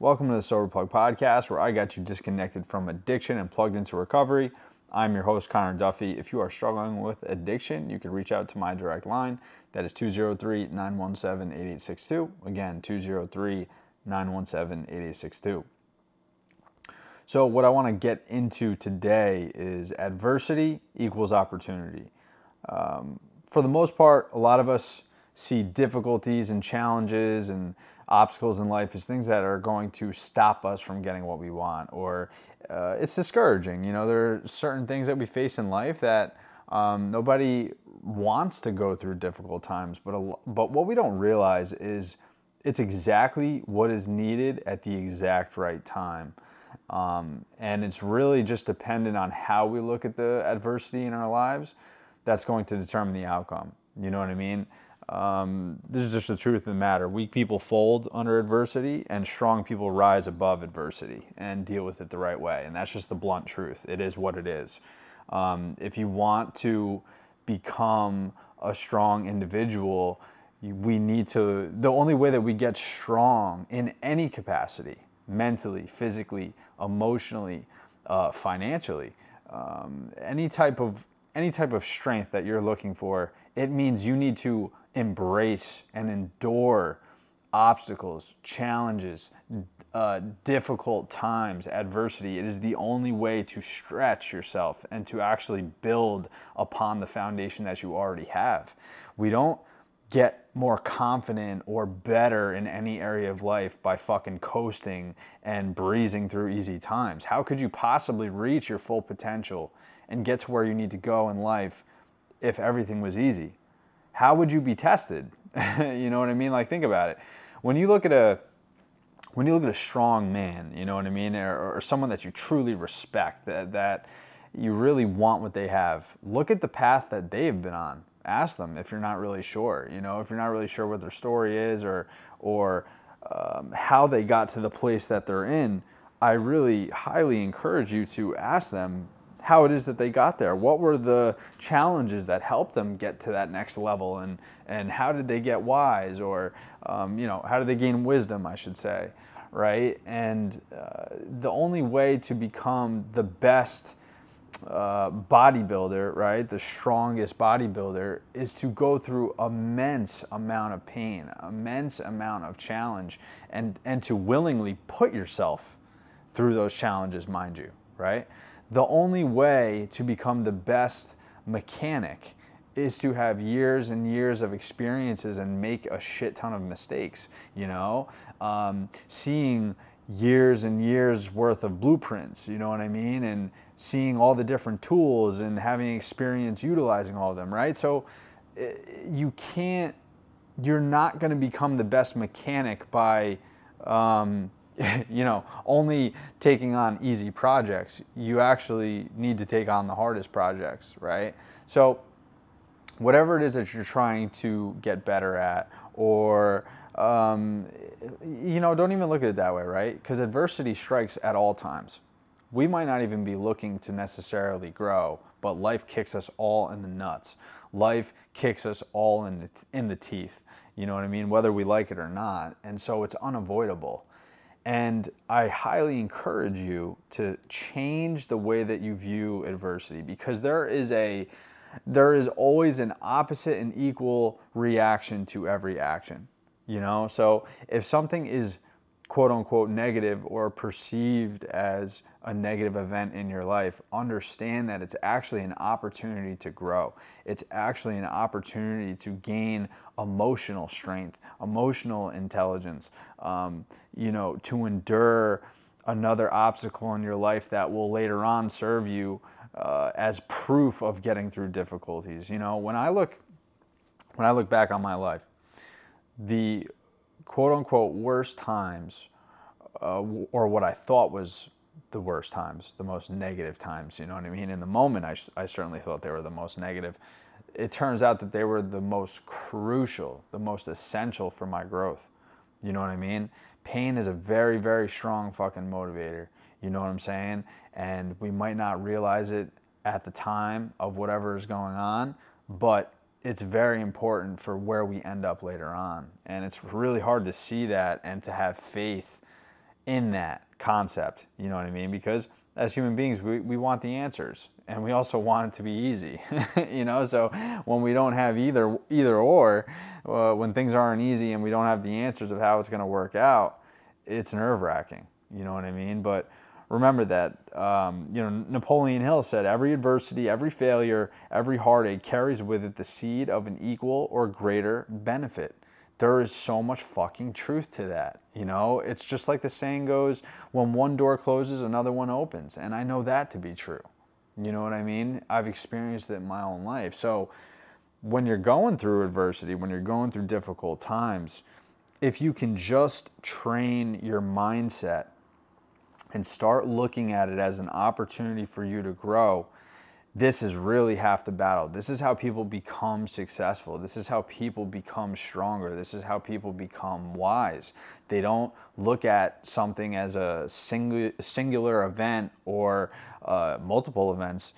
Welcome to the Sober Plug podcast, where I got you disconnected from addiction and plugged into recovery. I'm your host, Connor Duffy. If you are struggling with addiction, you can reach out to my direct line. That is 203 917 8862. Again, 203 917 8862. So, what I want to get into today is adversity equals opportunity. Um, for the most part, a lot of us see difficulties and challenges and obstacles in life as things that are going to stop us from getting what we want, or uh, it's discouraging. You know, there are certain things that we face in life that um, nobody wants to go through difficult times, but a, but what we don't realize is it's exactly what is needed at the exact right time. Um, and it's really just dependent on how we look at the adversity in our lives that's going to determine the outcome. You know what I mean? Um, this is just the truth of the matter. Weak people fold under adversity, and strong people rise above adversity and deal with it the right way. And that's just the blunt truth. It is what it is. Um, if you want to become a strong individual, we need to, the only way that we get strong in any capacity, mentally, physically, emotionally, uh, financially, um, any type of any type of strength that you're looking for, it means you need to embrace and endure obstacles, challenges, uh, difficult times, adversity. It is the only way to stretch yourself and to actually build upon the foundation that you already have. We don't get more confident or better in any area of life by fucking coasting and breezing through easy times. How could you possibly reach your full potential and get to where you need to go in life if everything was easy? How would you be tested? you know what I mean? Like think about it. When you look at a when you look at a strong man, you know what I mean, or, or someone that you truly respect, that that you really want what they have, look at the path that they've been on. Ask them if you're not really sure. You know, if you're not really sure what their story is or or um, how they got to the place that they're in. I really highly encourage you to ask them how it is that they got there. What were the challenges that helped them get to that next level, and and how did they get wise, or um, you know, how did they gain wisdom, I should say, right? And uh, the only way to become the best uh, bodybuilder, right, the strongest bodybuilder, is to go through immense amount of pain, immense amount of challenge, and and to willingly put yourself through those challenges, mind you, right? The only way to become the best mechanic is to have years and years of experiences and make a shit ton of mistakes, you know? Um, seeing years and years worth of blueprints, you know what I mean? And seeing all the different tools and having experience utilizing all of them, right? So eh, you can't, you're not going to become the best mechanic by, um, you know, only taking on easy projects. You actually need to take on the hardest projects, right? So, whatever it is that you're trying to get better at, or um, you know, don't even look at it that way, right? Because adversity strikes at all times. We might not even be looking to necessarily grow, but life kicks us all in the nuts. Life kicks us all in the, in the teeth. You know what I mean? Whether we like it or not. And so it's unavoidable. And I highly encourage you to change the way that you view adversity because there is a there is always an opposite and equal reaction to every action. You know, so if something is quote unquote negative or perceived as a negative event in your life, understand that it's actually an opportunity to grow. It's actually an opportunity to gain emotional strength, emotional intelligence, um, you know, to endure another obstacle in your life that will later on serve you uh, as proof of getting through difficulties. You know, when I look when I look back on my life, the quote unquote worst times, uh, or what I thought was the worst times, the most negative times, you know what I mean? In the moment, I, I certainly thought they were the most negative. It turns out that they were the most crucial, the most essential for my growth. You know what I mean? Pain is a very, very strong fucking motivator. You know what I'm saying? And we might not realize it at the time of whatever is going on, but it's very important for where we end up later on. And it's really hard to see that and to have faith in that concept. You know what I mean? Because as human beings, we, we want the answers and we also want it to be easy. you know, so when we don't have either either or, uh, when things aren't easy and we don't have the answers of how it's going to work out, it's nerve wracking. You know what I mean? But remember that um, you know Napoleon Hill said every adversity, every failure, every heartache carries with it the seed of an equal or greater benefit. There is so much fucking truth to that. You know, it's just like the saying goes, when one door closes, another one opens. And I know that to be true. You know what I mean? I've experienced it in my own life. So when you're going through adversity, when you're going through difficult times, if you can just train your mindset and start looking at it as an opportunity for you to grow, this is really half the battle. This is how people become successful. This is how people become stronger. This is how people become wise. They don't look at something as a singu- singular event or uh, multiple events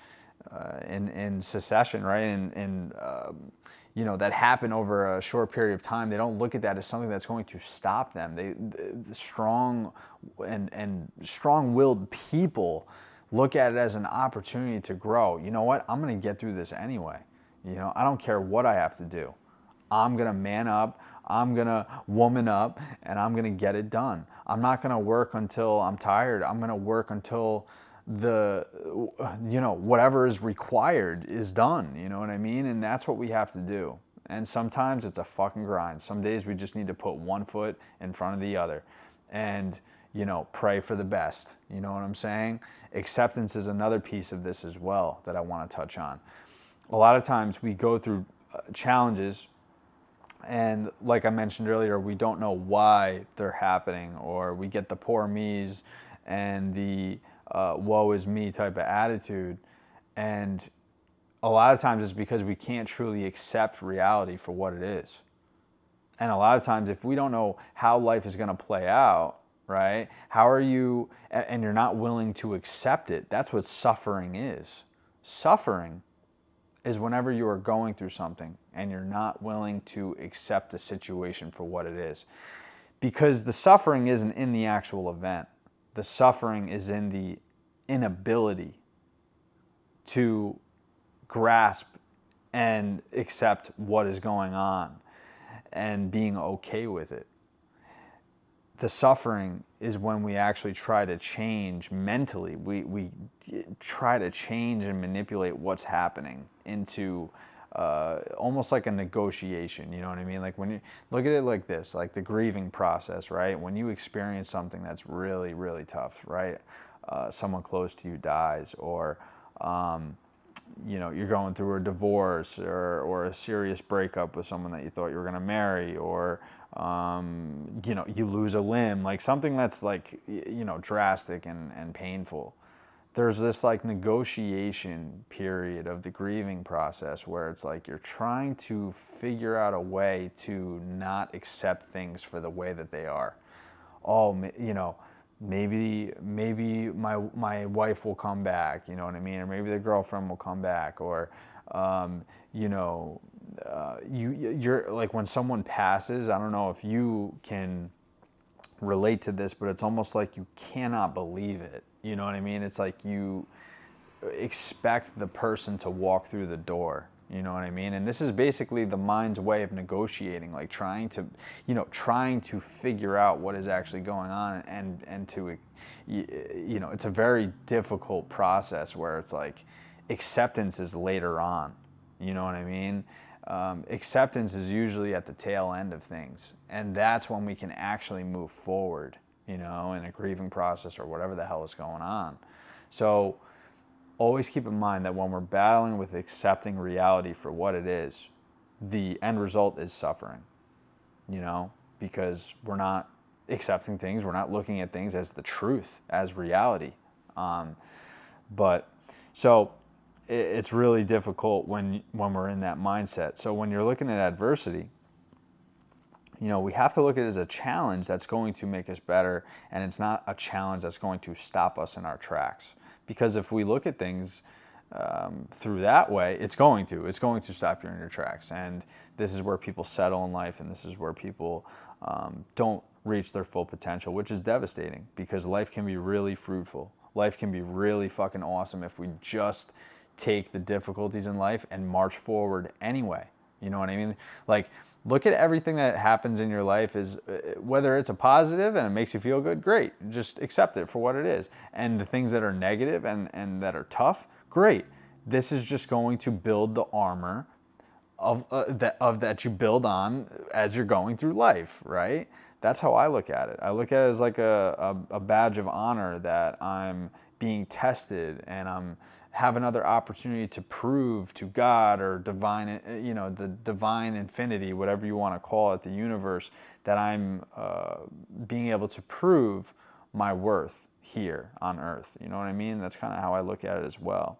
uh, in, in succession, right? And, uh, you know that happen over a short period of time. They don't look at that as something that's going to stop them. They the strong and and strong-willed people look at it as an opportunity to grow. You know what? I'm going to get through this anyway. You know, I don't care what I have to do. I'm going to man up. I'm going to woman up and I'm going to get it done. I'm not going to work until I'm tired. I'm going to work until the you know whatever is required is done you know what i mean and that's what we have to do and sometimes it's a fucking grind some days we just need to put one foot in front of the other and you know pray for the best you know what i'm saying acceptance is another piece of this as well that i want to touch on a lot of times we go through uh, challenges and like i mentioned earlier we don't know why they're happening or we get the poor me's and the uh, woe is me type of attitude. And a lot of times it's because we can't truly accept reality for what it is. And a lot of times, if we don't know how life is going to play out, right? How are you, and you're not willing to accept it, that's what suffering is. Suffering is whenever you are going through something and you're not willing to accept the situation for what it is. Because the suffering isn't in the actual event, the suffering is in the inability to grasp and accept what is going on and being okay with it. The suffering is when we actually try to change mentally. We, we try to change and manipulate what's happening into uh, almost like a negotiation. You know what I mean? Like when you look at it like this, like the grieving process, right? When you experience something that's really, really tough, right? Uh, someone close to you dies, or um, you know you're going through a divorce or, or a serious breakup with someone that you thought you were going to marry, or um, you know you lose a limb, like something that's like you know drastic and, and painful there's this like negotiation period of the grieving process where it's like you're trying to figure out a way to not accept things for the way that they are. Oh, you know, maybe maybe my my wife will come back, you know what I mean, or maybe the girlfriend will come back, or um, you know, uh, you you're like when someone passes. I don't know if you can relate to this, but it's almost like you cannot believe it you know what I mean? It's like you expect the person to walk through the door. You know what I mean? And this is basically the mind's way of negotiating, like trying to, you know, trying to figure out what is actually going on, and and to, you know, it's a very difficult process where it's like acceptance is later on. You know what I mean? Um, acceptance is usually at the tail end of things, and that's when we can actually move forward you know, in a grieving process or whatever the hell is going on. So always keep in mind that when we're battling with accepting reality for what it is, the end result is suffering, you know, because we're not accepting things, we're not looking at things as the truth, as reality. Um, but so it's really difficult when when we're in that mindset. So when you're looking at adversity, you know, we have to look at it as a challenge that's going to make us better, and it's not a challenge that's going to stop us in our tracks. Because if we look at things um, through that way, it's going to. It's going to stop you in your tracks. And this is where people settle in life, and this is where people um, don't reach their full potential, which is devastating because life can be really fruitful. Life can be really fucking awesome if we just take the difficulties in life and march forward anyway. You know what I mean? Like, look at everything that happens in your life is uh, whether it's a positive and it makes you feel good, great. Just accept it for what it is. And the things that are negative and, and that are tough, great. This is just going to build the armor of uh, that of that you build on as you're going through life, right? That's how I look at it. I look at it as like a, a, a badge of honor that I'm being tested and I'm have another opportunity to prove to God or divine, uh, you know, the divine infinity, whatever you want to call it, the universe, that I'm uh, being able to prove my worth here on earth. You know what I mean? That's kind of how I look at it as well.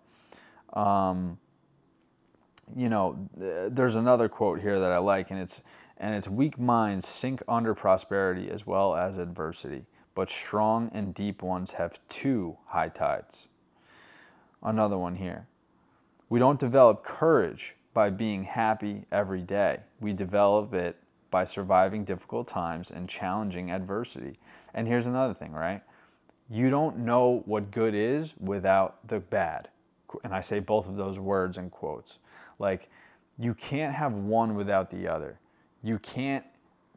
Um, you know, there's another quote here that I like, and it's and it's weak minds sink under prosperity as well as adversity, but strong and deep ones have two high tides. Another one here. We don't develop courage by being happy every day. We develop it by surviving difficult times and challenging adversity. And here's another thing, right? You don't know what good is without the bad. And I say both of those words in quotes. Like, you can't have one without the other. You can't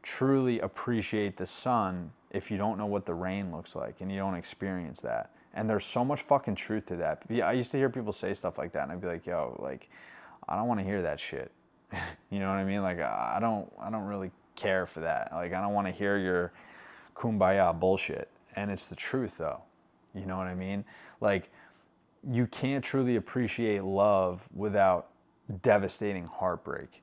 truly appreciate the sun if you don't know what the rain looks like and you don't experience that. And there's so much fucking truth to that. I used to hear people say stuff like that, and I'd be like, yo, like, I don't want to hear that shit. you know what I mean? Like, I don't, I don't really care for that. Like, I don't want to hear your kumbaya bullshit. And it's the truth, though. You know what I mean? Like, you can't truly appreciate love without devastating heartbreak.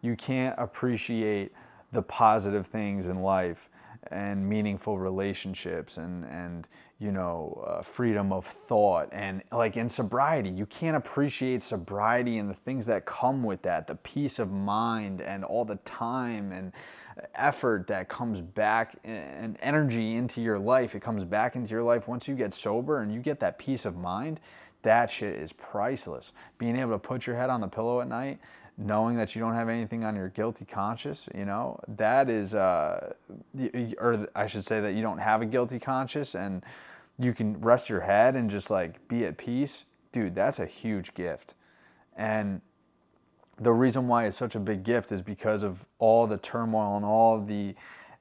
You can't appreciate the positive things in life and meaningful relationships and and you know uh, freedom of thought and like in sobriety. You can't appreciate sobriety and the things that come with that the peace of mind and all the time and effort that comes back and energy into your life. It comes back into your life once you get sober and you get that peace of mind. That shit is priceless. Being able to put your head on the pillow at night, knowing that you don't have anything on your guilty conscience, you know, that is, uh, or I should say that you don't have a guilty conscience and you can rest your head and just like be at peace. Dude, that's a huge gift. And the reason why it's such a big gift is because of all the turmoil and all the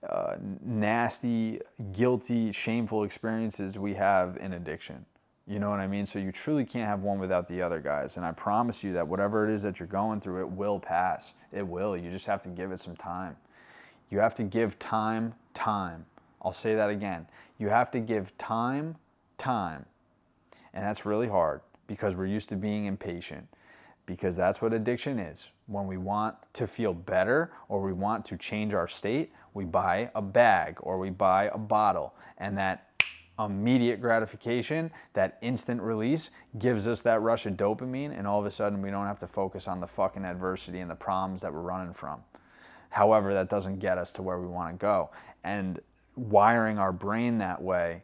uh, nasty, guilty, shameful experiences we have in addiction. You know what I mean? So you truly can't have one without the other, guys. And I promise you that whatever it is that you're going through, it will pass. It will. You just have to give it some time. You have to give time, time. I'll say that again. You have to give time, time. And that's really hard because we're used to being impatient. Because that's what addiction is. When we want to feel better or we want to change our state, we buy a bag or we buy a bottle. And that immediate gratification, that instant release gives us that rush of dopamine, and all of a sudden we don't have to focus on the fucking adversity and the problems that we're running from. However, that doesn't get us to where we want to go. And wiring our brain that way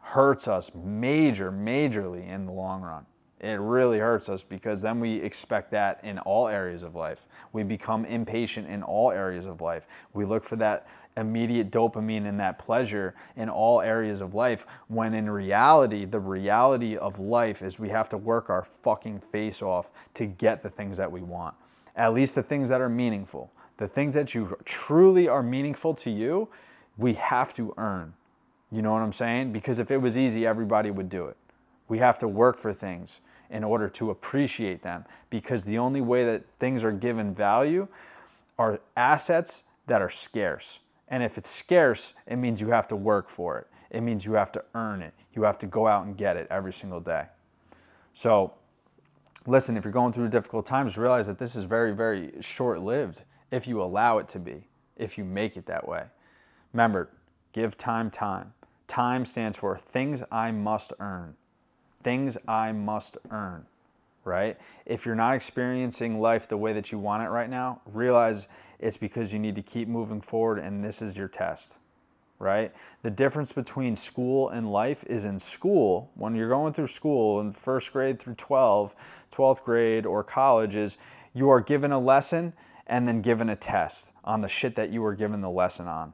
hurts us major, majorly in the long run. It really hurts us because then we expect that in all areas of life. We become impatient in all areas of life. We look for that immediate dopamine and that pleasure in all areas of life when in reality the reality of life is we have to work our fucking face off to get the things that we want. At least the things that are meaningful. The things that you truly are meaningful to you we have to earn. You know what i'm saying? Because if it was easy everybody would do it. We have to work for things in order to appreciate them because the only way that things are given value are assets that are scarce and if it's scarce, it means you have to work for it. It means you have to earn it. You have to go out and get it every single day. So, listen, if you're going through difficult times, realize that this is very, very short lived if you allow it to be, if you make it that way. Remember, give time time. Time stands for things I must earn. Things I must earn, right? If you're not experiencing life the way that you want it right now, realize it's because you need to keep moving forward and this is your test, right? The difference between school and life is in school, when you're going through school in first grade through 12, 12th grade, or college, is you are given a lesson and then given a test on the shit that you were given the lesson on.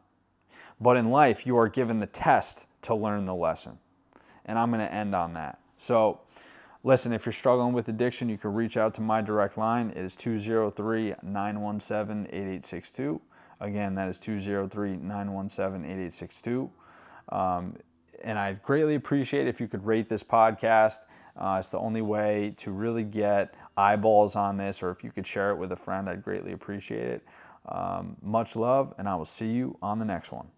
But in life, you are given the test to learn the lesson. And I'm going to end on that. So, listen, if you're struggling with addiction, you can reach out to my direct line. It is 203 917 8862. Again, that is 203 917 8862. Um, and I'd greatly appreciate if you could rate this podcast. Uh, it's the only way to really get eyeballs on this, or if you could share it with a friend, I'd greatly appreciate it. Um, much love, and I will see you on the next one.